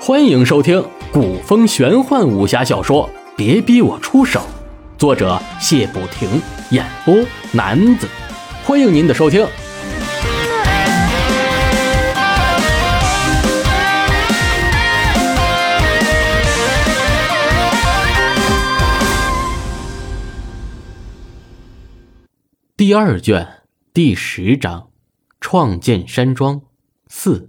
欢迎收听古风玄幻武侠小说《别逼我出手》，作者谢不停，演播男子。欢迎您的收听。第二卷第十章：创建山庄四。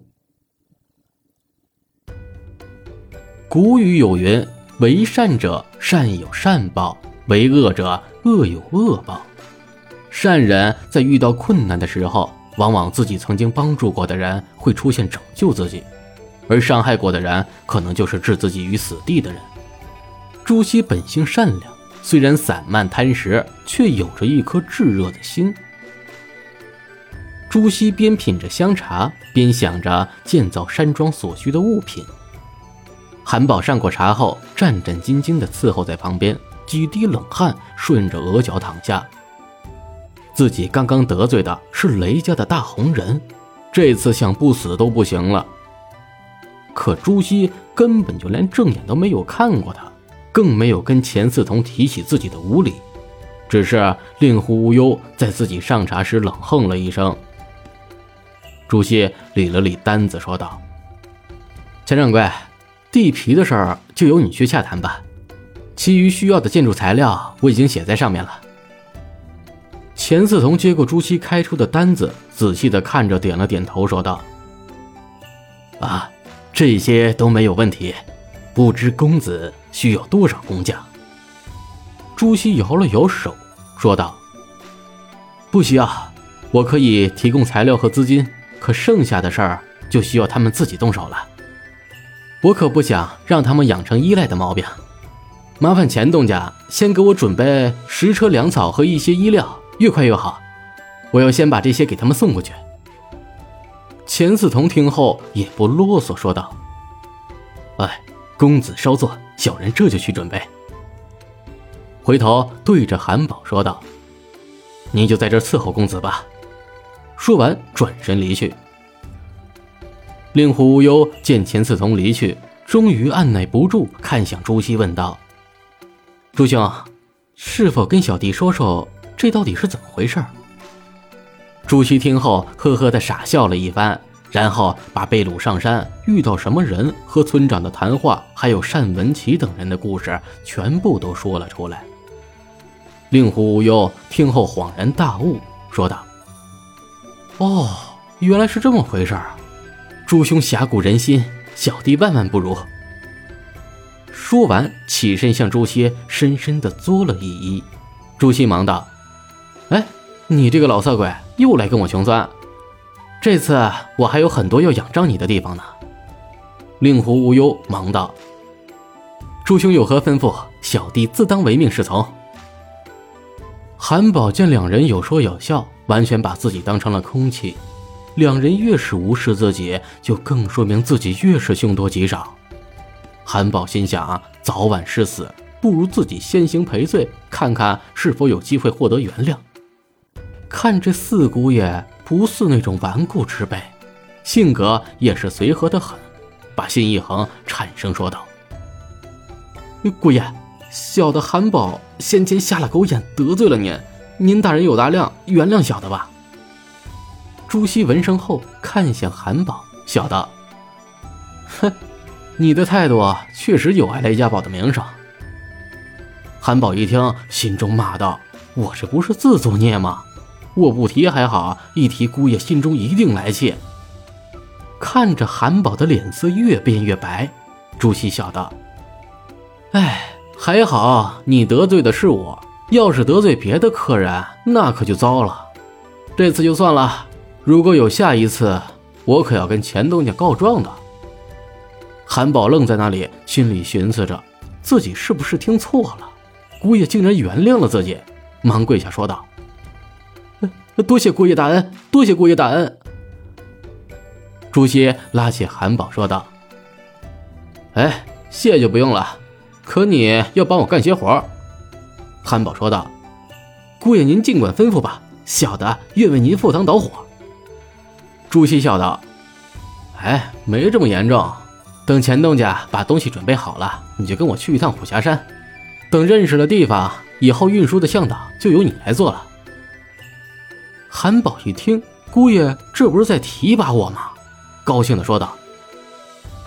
古语有云：“为善者善有善报，为恶者恶有恶报。”善人在遇到困难的时候，往往自己曾经帮助过的人会出现拯救自己，而伤害过的人，可能就是置自己于死地的人。朱熹本性善良。虽然散漫贪食，却有着一颗炙热的心。朱熹边品着香茶，边想着建造山庄所需的物品。韩宝上过茶后，战战兢兢地伺候在旁边，几滴冷汗顺着额角淌下。自己刚刚得罪的是雷家的大红人，这次想不死都不行了。可朱熹根本就连正眼都没有看过他。更没有跟钱四同提起自己的无礼，只是令狐无忧在自己上茶时冷哼了一声。朱熹理了理单子，说道：“钱掌柜，地皮的事儿就由你去洽谈吧，其余需要的建筑材料我已经写在上面了。”钱四同接过朱熹开出的单子，仔细的看着，点了点头，说道：“啊，这些都没有问题。”不知公子需要多少工匠？朱熹摇了摇手，说道：“不需要，我可以提供材料和资金，可剩下的事儿就需要他们自己动手了。我可不想让他们养成依赖的毛病。麻烦钱东家先给我准备十车粮草和一些衣料，越快越好。我要先把这些给他们送过去。”钱四同听后也不啰嗦，说道：“哎。”公子稍坐，小人这就去准备。回头对着韩宝说道：“您就在这伺候公子吧。”说完转身离去。令狐无忧见钱四同离去，终于按耐不住，看向朱熹问道：“朱兄，是否跟小弟说说，这到底是怎么回事？”朱熹听后，呵呵的傻笑了一番。然后把贝鲁上山遇到什么人和村长的谈话，还有单文琪等人的故事，全部都说了出来。令狐无忧听后恍然大悟，说道：“哦，原来是这么回事啊！朱兄侠骨仁心，小弟万万不如。”说完，起身向朱熹深深的作了一揖。朱熹忙道：“哎，你这个老色鬼，又来跟我穷酸！”这次我还有很多要仰仗你的地方呢。令狐无忧忙道：“朱兄有何吩咐，小弟自当唯命是从。”韩宝见两人有说有笑，完全把自己当成了空气。两人越是无视自己，就更说明自己越是凶多吉少。韩宝心想：早晚是死，不如自己先行赔罪，看看是否有机会获得原谅。看这四姑爷。不似那种顽固之辈，性格也是随和的很。把心一横，颤声说道：“姑爷，小的韩宝先前瞎了狗眼，得罪了您，您大人有大量，原谅小的吧。”朱熹闻声后，看向韩宝，笑道：“哼，你的态度确实有碍雷家堡的名声。”韩宝一听，心中骂道：“我这不是自作孽吗？”我不提还好，一提姑爷心中一定来气。看着韩宝的脸色越变越白，朱熹笑道：“哎，还好你得罪的是我，要是得罪别的客人，那可就糟了。这次就算了，如果有下一次，我可要跟钱东家告状的。”韩宝愣在那里，心里寻思着，自己是不是听错了？姑爷竟然原谅了自己，忙跪下说道。多谢姑爷大恩，多谢姑爷大恩。朱熹拉起韩宝说道：“哎，谢就不用了，可你要帮我干些活。”韩宝说道：“姑爷您尽管吩咐吧，小的愿为您赴汤蹈火。”朱熹笑道：“哎，没这么严重。等钱东家把东西准备好了，你就跟我去一趟虎峡山。等认识了地方，以后运输的向导就由你来做了。韩宝一听，姑爷这不是在提拔我吗？高兴的说道：“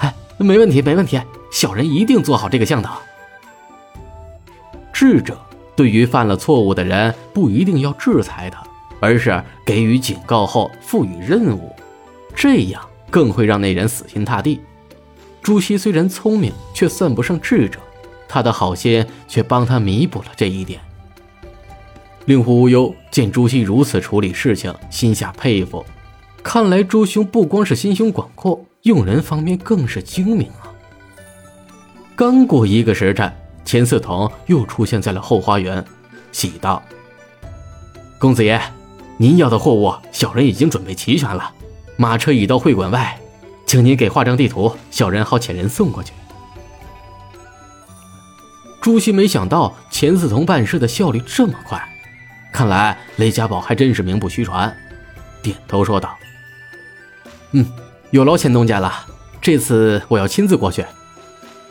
哎，没问题，没问题，小人一定做好这个向导。”智者对于犯了错误的人，不一定要制裁他，而是给予警告后赋予任务，这样更会让那人死心塌地。朱熹虽然聪明，却算不上智者，他的好心却帮他弥补了这一点。令狐无忧见朱熹如此处理事情，心下佩服。看来朱兄不光是心胸广阔，用人方面更是精明啊。刚过一个时辰，钱四童又出现在了后花园，喜道：“公子爷，您要的货物，小人已经准备齐全了，马车已到会馆外。”请您给画张地图，小人好遣人送过去。朱熹没想到钱四童办事的效率这么快，看来雷家宝还真是名不虚传，点头说道：“嗯，有劳钱东家了，这次我要亲自过去。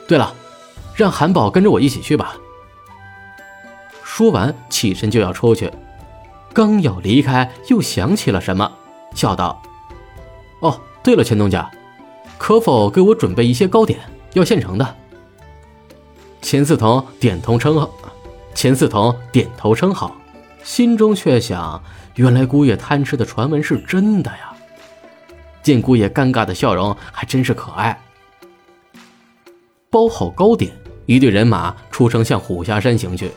对了，让韩宝跟着我一起去吧。”说完起身就要出去，刚要离开，又想起了什么，笑道：“哦，对了，钱东家。”可否给我准备一些糕点？要现成的。钱四童点头称好，钱四童点头称好，心中却想：原来姑爷贪吃的传闻是真的呀！见姑爷尴尬的笑容，还真是可爱。包好糕点，一队人马出城向虎霞山行去。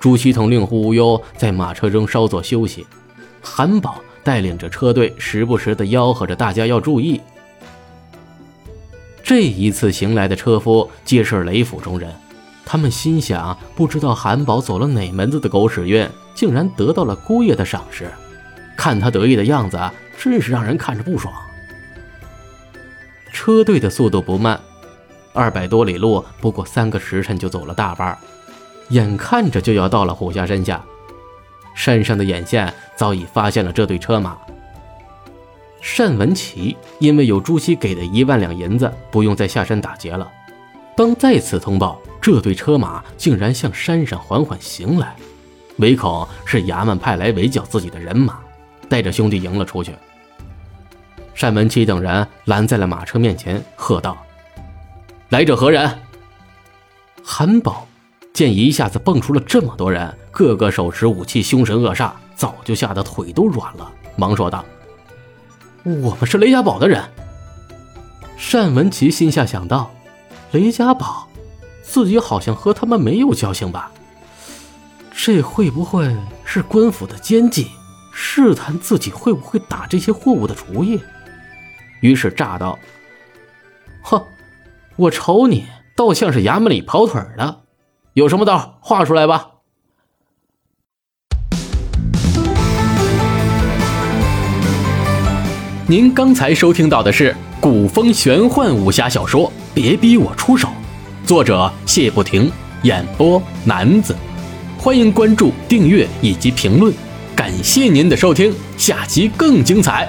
朱熹同令狐无忧在马车中稍作休息，韩宝带领着车队，时不时的吆喝着大家要注意。这一次行来的车夫皆是雷府中人，他们心想：不知道韩宝走了哪门子的狗屎运，竟然得到了姑爷的赏识。看他得意的样子，真是让人看着不爽。车队的速度不慢，二百多里路，不过三个时辰就走了大半，眼看着就要到了虎下山下。山上的眼线早已发现了这队车马。单文琪因为有朱熹给的一万两银子，不用再下山打劫了。当再次通报，这队车马竟然向山上缓缓行来，唯恐是衙门派来围剿自己的人马，带着兄弟迎了出去。单文琪等人拦在了马车面前，喝道：“来者何人？”韩宝见一下子蹦出了这么多人，个个手持武器，凶神恶煞，早就吓得腿都软了，忙说道。我们是雷家堡的人。单文琪心下想到：雷家堡，自己好像和他们没有交情吧？这会不会是官府的奸计，试探自己会不会打这些货物的主意？于是炸道：“哼，我瞅你倒像是衙门里跑腿的，有什么道画出来吧。”您刚才收听到的是古风玄幻武侠小说《别逼我出手》，作者谢不停，演播男子。欢迎关注、订阅以及评论，感谢您的收听，下集更精彩。